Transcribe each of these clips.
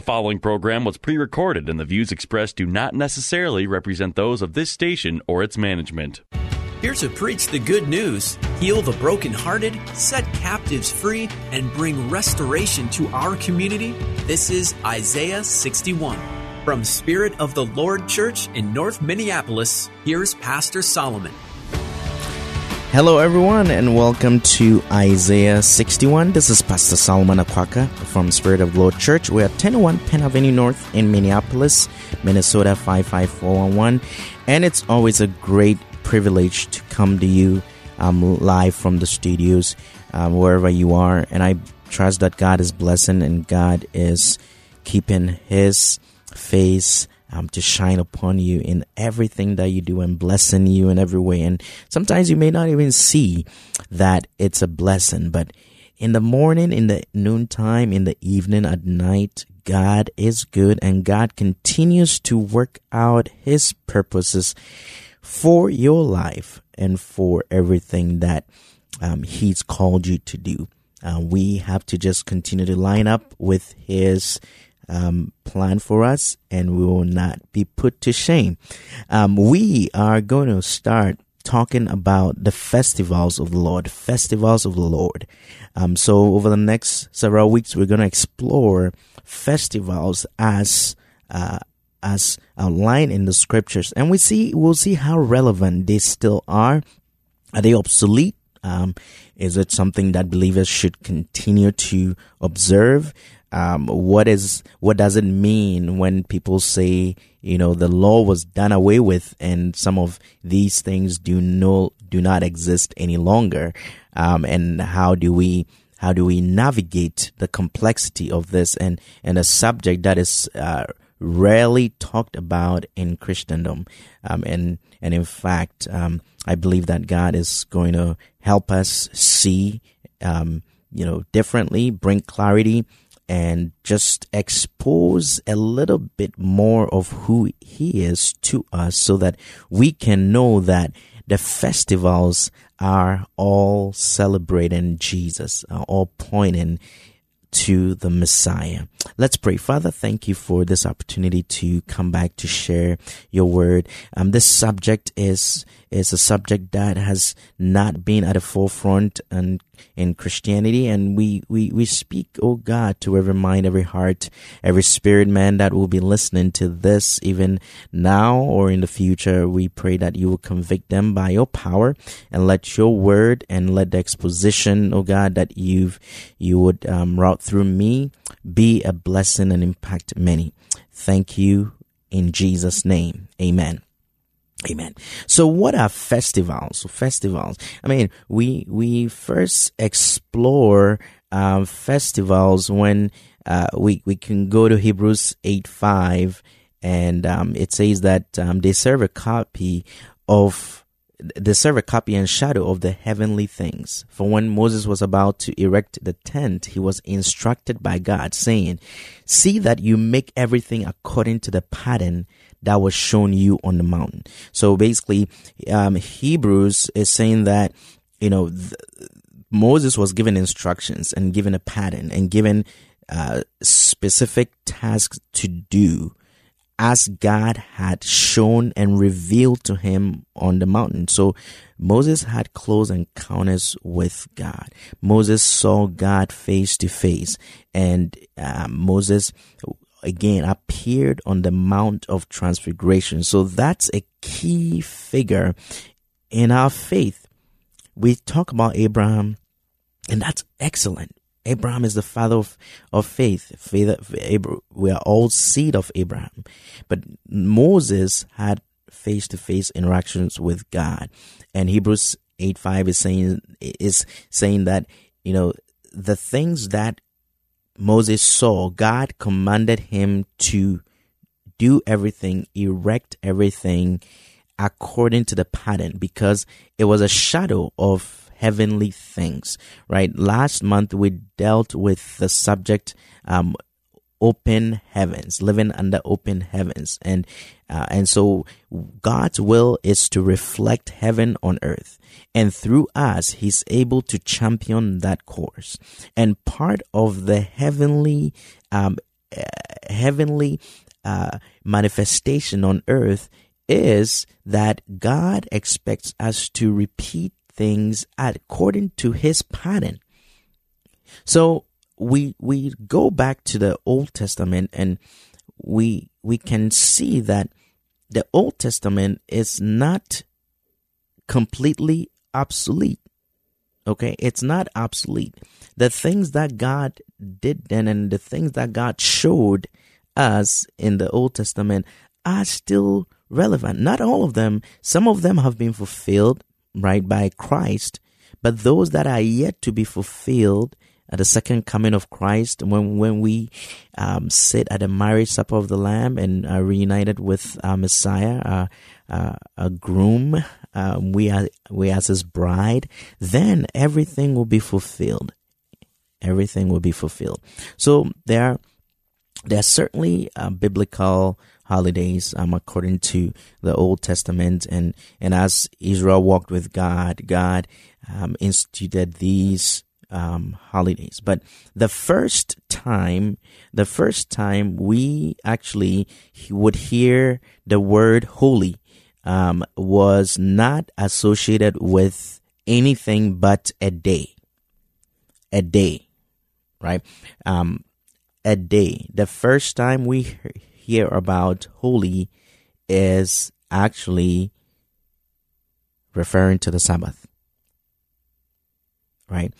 The following program was pre recorded, and the views expressed do not necessarily represent those of this station or its management. Here to preach the good news, heal the brokenhearted, set captives free, and bring restoration to our community, this is Isaiah 61. From Spirit of the Lord Church in North Minneapolis, here's Pastor Solomon. Hello, everyone, and welcome to Isaiah 61. This is Pastor Solomon Akwaka from Spirit of Lord Church. We're at 1001 Penn Avenue North in Minneapolis, Minnesota 55411. And it's always a great privilege to come to you um, live from the studios, um, wherever you are. And I trust that God is blessing and God is keeping His face um, to shine upon you in everything that you do and blessing you in every way. And sometimes you may not even see that it's a blessing, but in the morning, in the noontime, in the evening, at night, God is good and God continues to work out His purposes for your life and for everything that um, He's called you to do. Uh, we have to just continue to line up with His um, plan for us and we will not be put to shame. Um, we are going to start talking about the festivals of the Lord, festivals of the Lord. Um, so over the next several weeks, we're going to explore festivals as, uh, as outlined in the scriptures and we see, we'll see how relevant they still are. Are they obsolete? Um, is it something that believers should continue to observe? Um, what is what does it mean when people say you know the law was done away with and some of these things do no do not exist any longer? Um, and how do we how do we navigate the complexity of this? And and a subject that is uh, rarely talked about in Christendom. Um, and and in fact um, I believe that God is going to help us see um, you know differently bring clarity and just expose a little bit more of who he is to us so that we can know that the festivals are all celebrating Jesus, are all pointing to the Messiah. Let's pray. Father, thank you for this opportunity to come back to share your word. Um, this subject is, is a subject that has not been at the forefront and in Christianity. And we, we, we speak, oh God, to every mind, every heart, every spirit man that will be listening to this even now or in the future. We pray that you will convict them by your power and let your word and let the exposition, oh God, that you've, you would um, route through me be a blessing and impact many. Thank you in Jesus' name. Amen. Amen. So what are festivals? Festivals. I mean, we, we first explore, uh, festivals when, uh, we, we can go to Hebrews 8, 5 and, um, it says that, um, they serve a copy of they serve a copy and shadow of the heavenly things. For when Moses was about to erect the tent, he was instructed by God, saying, See that you make everything according to the pattern that was shown you on the mountain. So basically, um, Hebrews is saying that, you know, th- Moses was given instructions and given a pattern and given uh, specific tasks to do as God had shown and revealed to him on the mountain. So Moses had close encounters with God. Moses saw God face to face and uh, Moses again appeared on the Mount of Transfiguration. So that's a key figure in our faith. We talk about Abraham, and that's excellent. Abraham is the father of, of faith. we are all seed of Abraham. But Moses had face to face interactions with God. And Hebrews 8 5 is saying, is saying that, you know, the things that Moses saw, God commanded him to do everything, erect everything according to the pattern because it was a shadow of heavenly things, right? Last month we dealt with the subject, um, open heavens, living under open heavens. And, uh, and so God's will is to reflect heaven on earth. And through us, he's able to champion that course. And part of the heavenly, um, uh, heavenly, uh, manifestation on earth is that God expects us to repeat things according to his pattern. So we we go back to the Old Testament and we we can see that the Old Testament is not completely obsolete. Okay, it's not obsolete. The things that God did then and the things that God showed us in the Old Testament are still relevant. Not all of them, some of them have been fulfilled, right, by Christ, but those that are yet to be fulfilled at the second coming of Christ, when when we um, sit at the marriage supper of the Lamb and are reunited with our Messiah, a groom, um, we are we as His bride, then everything will be fulfilled. Everything will be fulfilled. So there, there are certainly uh, biblical holidays um, according to the Old Testament. And, and as Israel walked with God, God um, instituted these um, holidays. But the first time, the first time we actually would hear the word holy um, was not associated with anything but a day. A day, right? Um, a day. The first time we hear about holy is actually referring to the Sabbath. Right?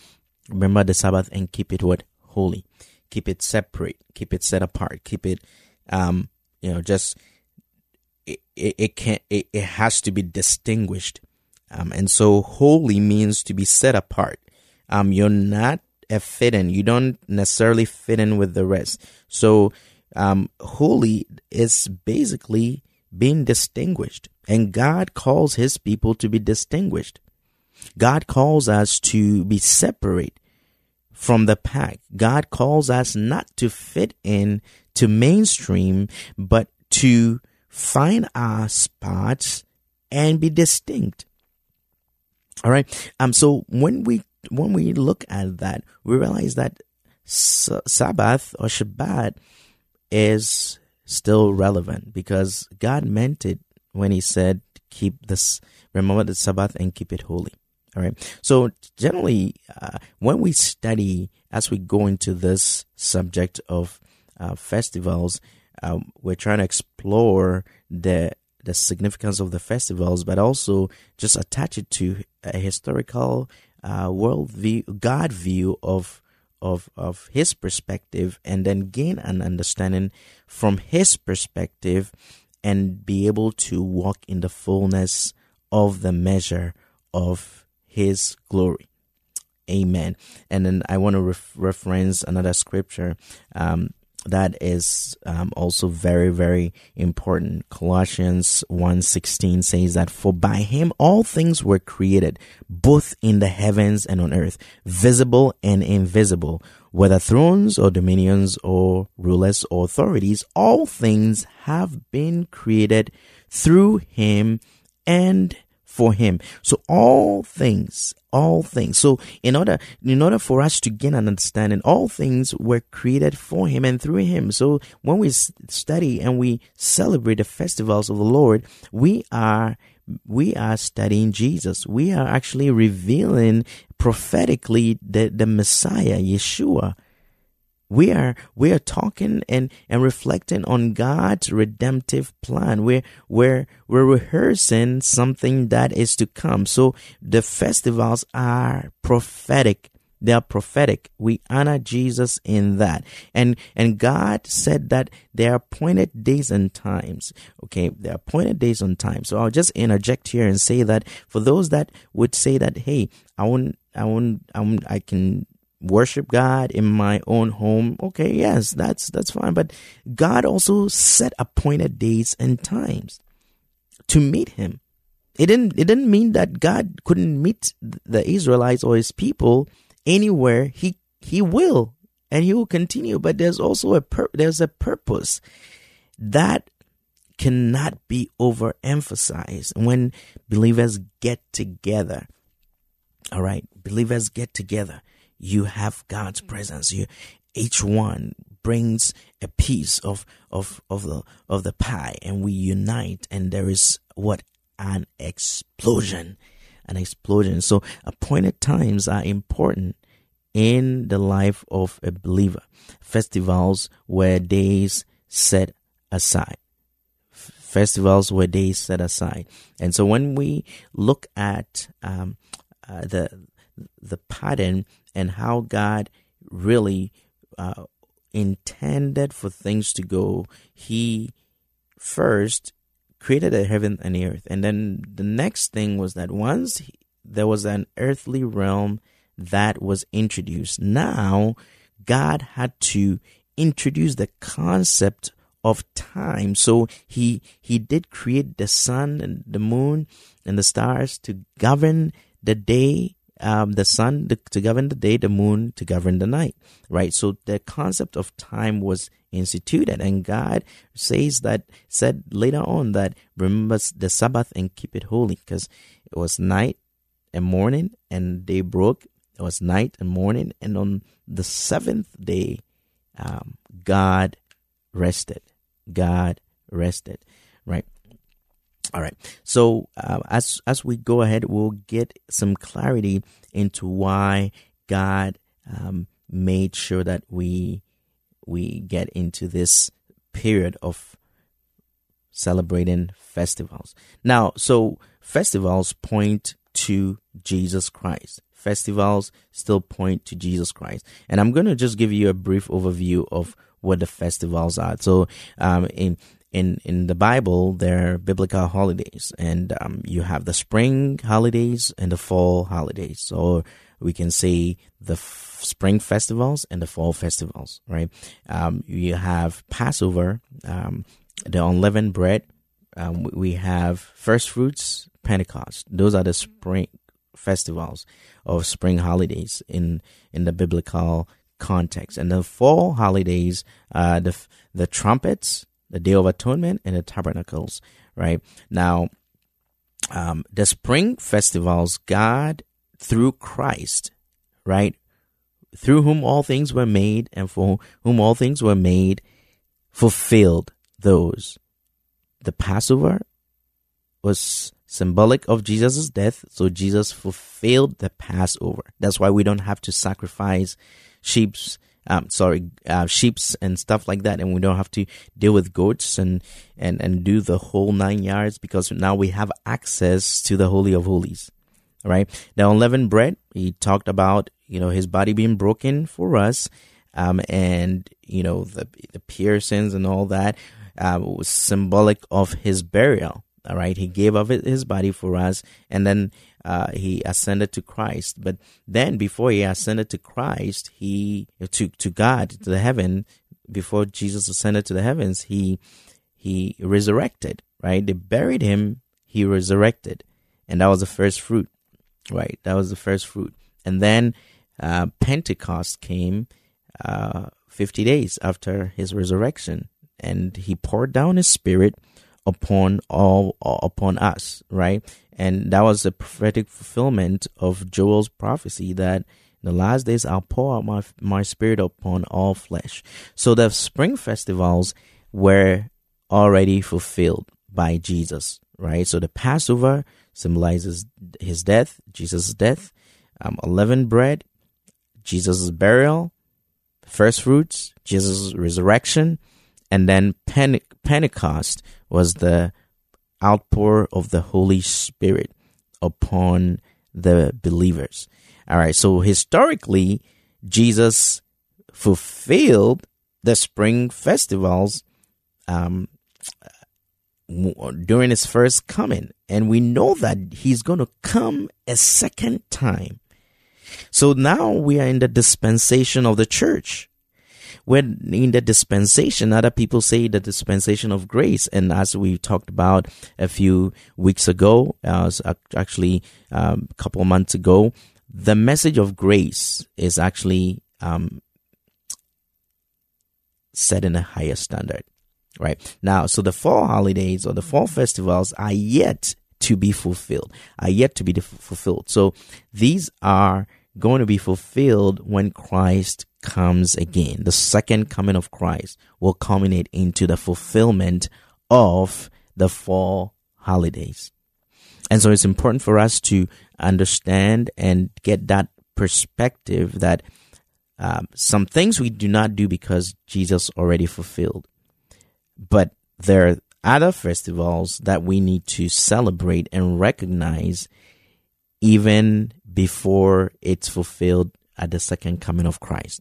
Remember the Sabbath and keep it what? Holy. Keep it separate. Keep it set apart. Keep it, um, you know, just, it, it, it can't, it, it has to be distinguished. Um, and so holy means to be set apart. Um, you're not a fit in. You don't necessarily fit in with the rest. So um, holy is basically being distinguished. And God calls his people to be distinguished. God calls us to be separate from the pack. God calls us not to fit in to mainstream, but to find our spots and be distinct. All right. Um, so when we, when we look at that, we realize that Sabbath or Shabbat is still relevant because God meant it when He said, keep this, remember the Sabbath and keep it holy. All right. So generally, uh, when we study, as we go into this subject of uh, festivals, um, we're trying to explore the the significance of the festivals, but also just attach it to a historical uh, world view, God view of of of his perspective and then gain an understanding from his perspective and be able to walk in the fullness of the measure of his glory. Amen. And then i want to ref- reference another scripture um, that is um, also very very important. Colossians 1.16 says that for by him all things were created both in the heavens and on earth visible and invisible whether thrones or dominions or rulers or authorities all things have been created through him and for him. So all things, all things. So in order, in order for us to gain an understanding, all things were created for him and through him. So when we study and we celebrate the festivals of the Lord, we are we are studying Jesus. We are actually revealing prophetically the, the Messiah, Yeshua we are we are talking and and reflecting on God's redemptive plan. We're we're we're rehearsing something that is to come. So the festivals are prophetic. They are prophetic. We honor Jesus in that. And and God said that there are appointed days and times. Okay, there are appointed days and times. So I'll just interject here and say that for those that would say that, hey, I won't I won't I, won't, I can worship God in my own home, okay, yes, that's that's fine. But God also set appointed days and times to meet him. It didn't it didn't mean that God couldn't meet the Israelites or his people anywhere he he will and he will continue but there's also a pur- there's a purpose that cannot be overemphasized when believers get together all right believers get together you have God's presence you each one brings a piece of of of the of the pie and we unite and there is what an explosion an explosion so appointed times are important in the life of a believer. Festivals were days set aside. Festivals were days set aside. And so when we look at um, uh, the the pattern and how God really uh, intended for things to go, He first created a heaven and the earth, and then the next thing was that once he, there was an earthly realm that was introduced. Now, God had to introduce the concept of time. So he he did create the sun and the moon and the stars to govern the day, um, the sun the, to govern the day, the moon to govern the night. Right. So the concept of time was instituted, and God says that said later on that remember the Sabbath and keep it holy because it was night and morning and day broke it was night and morning. And on the seventh day, um, God rested. God rested. Right. All right. So uh, as as we go ahead, we'll get some clarity into why God um, made sure that we we get into this period of celebrating festivals. Now, so festivals point to Jesus Christ festivals still point to Jesus Christ. And I'm going to just give you a brief overview of what the festivals are. So, um, in in in the Bible, there are biblical holidays, and um, you have the spring holidays and the fall holidays. or we can say the f- spring festivals and the fall festivals, right? Um, you have Passover, um, the unleavened bread. Um, we have first fruits, Pentecost. Those are the spring festivals of spring holidays in in the biblical context. And the fall holidays, uh, the the trumpets, the Day of Atonement, and the tabernacles. Right now, um, the spring festivals, God through Christ, right, through whom all things were made, and for whom all things were made, fulfilled those. The Passover was symbolic of Jesus' death. So Jesus fulfilled the Passover. That's why we don't have to sacrifice sheep's, um, sorry, uh, sheep's and stuff like that. And we don't have to deal with goats and, and, and do the whole nine yards because now we have access to the Holy of Holies. Right. The unleavened bread, he talked about, you know, his body being broken for us. Um, and, you know, the, the piercings and all that, uh, was symbolic of his burial all right, he gave up his body for us, and then uh, he ascended to Christ. But then, before he ascended to Christ, he to to God to the heaven. Before Jesus ascended to the heavens, he he resurrected. Right, they buried him. He resurrected, and that was the first fruit. Right, that was the first fruit. And then uh, Pentecost came uh, fifty days after his resurrection, and he poured down his spirit upon all upon us, right? And that was the prophetic fulfillment of Joel's prophecy that in the last days I'll pour out my my spirit upon all flesh. So the spring festivals were already fulfilled by Jesus, right? So the Passover symbolizes his death, Jesus' death, um, unleavened bread, Jesus' burial, first fruits, Jesus' resurrection, and then Pente- Pentecost was the outpour of the Holy Spirit upon the believers. All right, so historically, Jesus fulfilled the spring festivals um, during his first coming, and we know that he's going to come a second time. So now we are in the dispensation of the church. We're in the dispensation. Other people say the dispensation of grace. And as we talked about a few weeks ago, uh, actually um, a couple months ago, the message of grace is actually um, set in a higher standard. Right now, so the fall holidays or the fall festivals are yet to be fulfilled, are yet to be fulfilled. So these are going to be fulfilled when Christ comes again. The second coming of Christ will culminate into the fulfillment of the fall holidays. And so it's important for us to understand and get that perspective that um, some things we do not do because Jesus already fulfilled. But there are other festivals that we need to celebrate and recognize even before it's fulfilled at the second coming of Christ.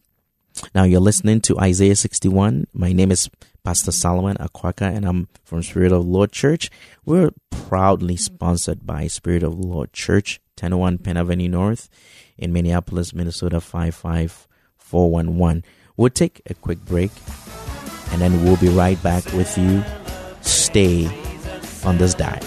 Now you're listening to Isaiah 61. My name is Pastor Solomon Akwaka and I'm from Spirit of Lord Church. We're proudly sponsored by Spirit of Lord Church, 1001 Penn Avenue North in Minneapolis, Minnesota 55411. We'll take a quick break and then we'll be right back with you. Stay on this diet.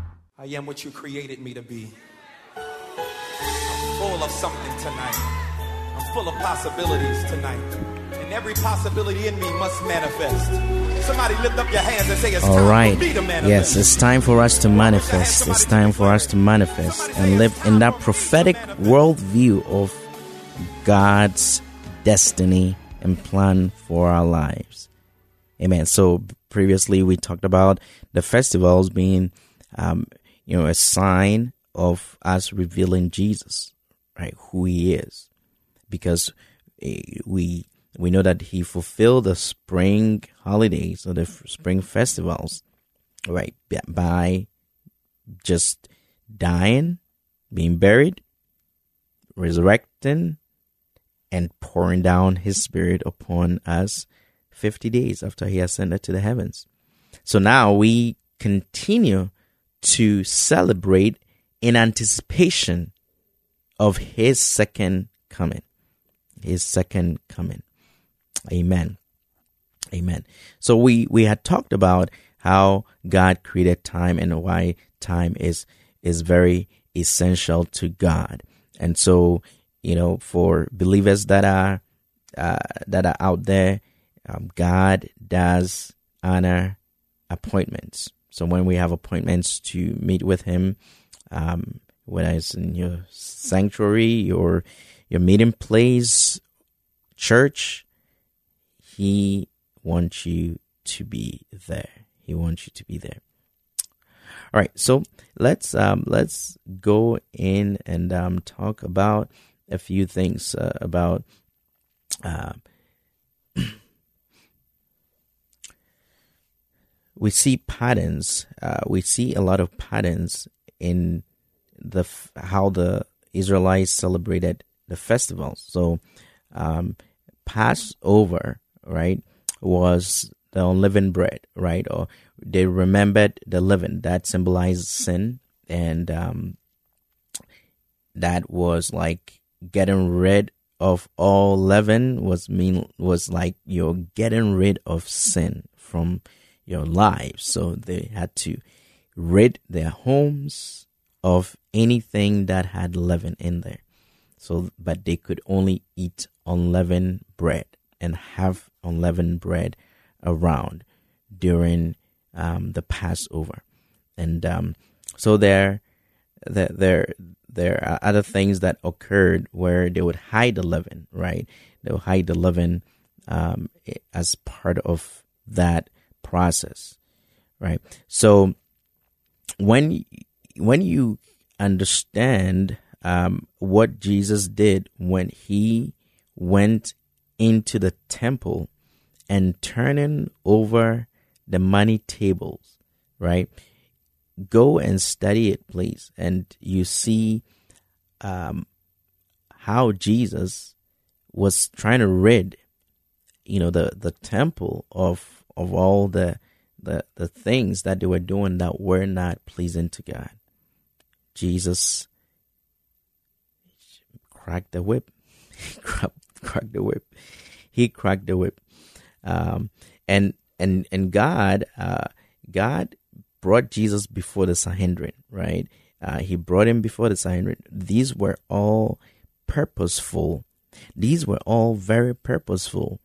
I am what you created me to be. I'm full of something tonight. I'm full of possibilities tonight. And every possibility in me must manifest. Somebody lift up your hands and say, It's All time right. for me to manifest. Yes, it's time for us to manifest. It's time for us to manifest and live in that prophetic worldview of God's destiny and plan for our lives. Amen. So previously we talked about the festivals being um, you know, a sign of us revealing Jesus, right? Who he is. Because eh, we we know that he fulfilled the spring holidays or the spring festivals, right? By just dying, being buried, resurrecting, and pouring down his spirit upon us 50 days after he ascended to the heavens. So now we continue to celebrate in anticipation of his second coming. His second coming. Amen. Amen. So we, we had talked about how God created time and why time is, is very essential to God. And so, you know, for believers that are, uh, that are out there, um, God does honor appointments. So when we have appointments to meet with Him, um, whether it's in your sanctuary, your your meeting place, church, He wants you to be there. He wants you to be there. All right, so let's um, let's go in and um, talk about a few things uh, about. Uh, we see patterns. Uh, we see a lot of patterns in the how the Israelites celebrated the festivals. So, um, Passover, right, was the unleavened bread, right? Or they remembered the leaven that symbolized sin, and um, that was like getting rid of all leaven was mean was like you're getting rid of sin from your lives. So they had to rid their homes of anything that had leaven in there. So, but they could only eat unleavened bread and have unleavened bread around during um, the Passover, and um, so there, there, there, there are other things that occurred where they would hide the leaven, right? They would hide the leaven um, as part of that process, right? So when when you understand um, what Jesus did when he went into the temple and turning over the money tables, right? Go and study it, please, and you see um, how Jesus was trying to rid, you know, the the temple of of all the the the things that they were doing that were not pleasing to God. Jesus cracked the whip, cracked the whip. He cracked the whip, um, and and and God, uh, God brought Jesus before the Sanhedrin, right? Uh, he brought him before the Sanhedrin. These were all purposeful. These were all very purposeful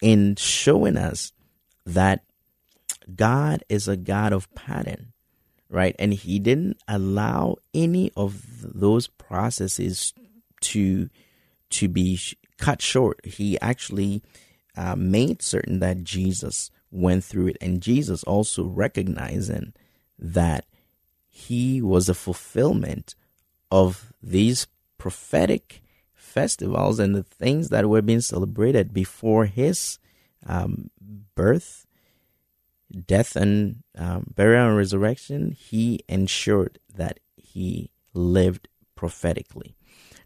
in showing us that God is a God of pattern, right? And He didn't allow any of those processes to to be cut short. He actually uh, made certain that Jesus went through it, and Jesus also recognizing that he was a fulfillment of these prophetic festivals and the things that were being celebrated before his um, birth, death, and um, burial and resurrection. He ensured that he lived prophetically.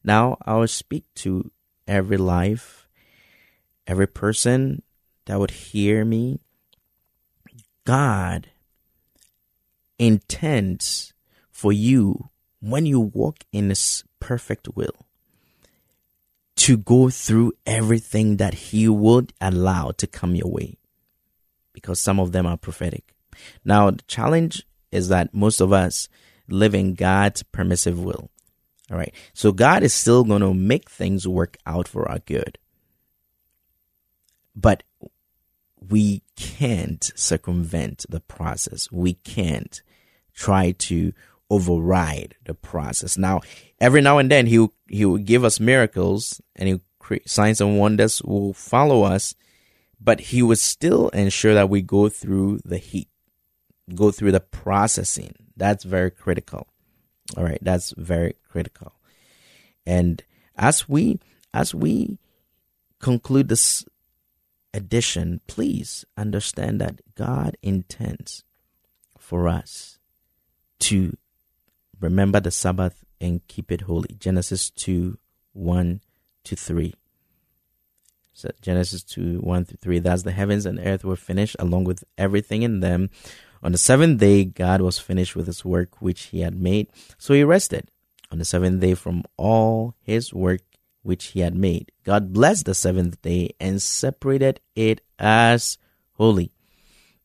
Now, I will speak to every life, every person that would hear me. God intends for you when you walk in His perfect will to go through everything that He would allow to come your way because some of them are prophetic. Now, the challenge is that most of us live in God's permissive will. All right. So God is still going to make things work out for our good. But we can't circumvent the process. We can't try to override the process. Now, every now and then he he will give us miracles and he create signs and wonders will follow us, but he would still ensure that we go through the heat, go through the processing. That's very critical. All right, that's very critical. And as we as we conclude this edition, please understand that God intends for us to remember the Sabbath and keep it holy. Genesis 2 1 to 3. So Genesis 2 1 through 3. Thus the heavens and earth were finished along with everything in them. On the seventh day, God was finished with his work which he had made. So he rested on the seventh day from all his work which he had made. God blessed the seventh day and separated it as holy,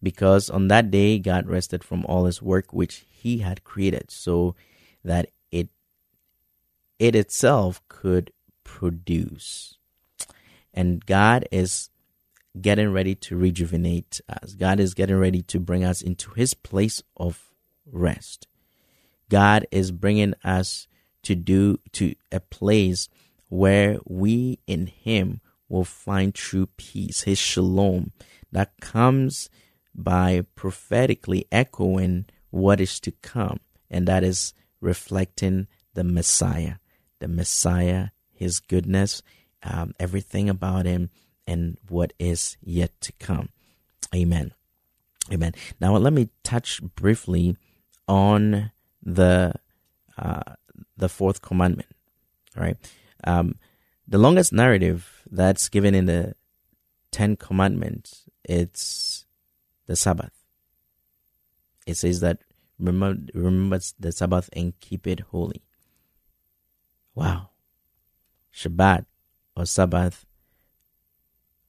because on that day God rested from all his work which he had created, so that it it itself could produce. And God is getting ready to rejuvenate us. God is getting ready to bring us into his place of rest. God is bringing us to do to a place where we in him will find true peace, his shalom that comes by prophetically echoing what is to come, and that is reflecting the Messiah, the Messiah, his goodness, um, everything about him, and what is yet to come. Amen. Amen. Now, let me touch briefly on the uh, the fourth commandment. Right, um, the longest narrative that's given in the Ten Commandments it's the Sabbath. It says that remember remember the Sabbath and keep it holy. Wow, Shabbat or Sabbath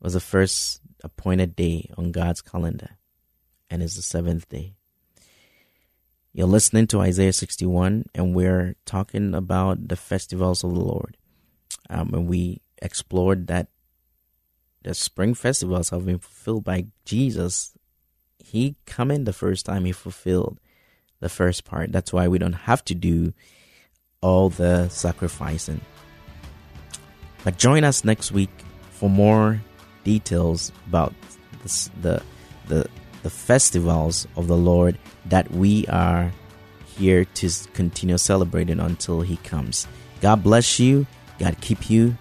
was the first appointed day on God's calendar and is the seventh day. You're listening to Isaiah 61, and we're talking about the festivals of the Lord. Um, and we explored that the spring festivals have been fulfilled by Jesus. He come in the first time he fulfilled the first part. That's why we don't have to do all the sacrificing. But join us next week for more details about this, the the the festivals of the Lord that we are here to continue celebrating until He comes. God bless you. God keep you.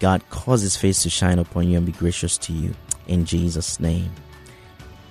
God cause His face to shine upon you and be gracious to you. In Jesus' name.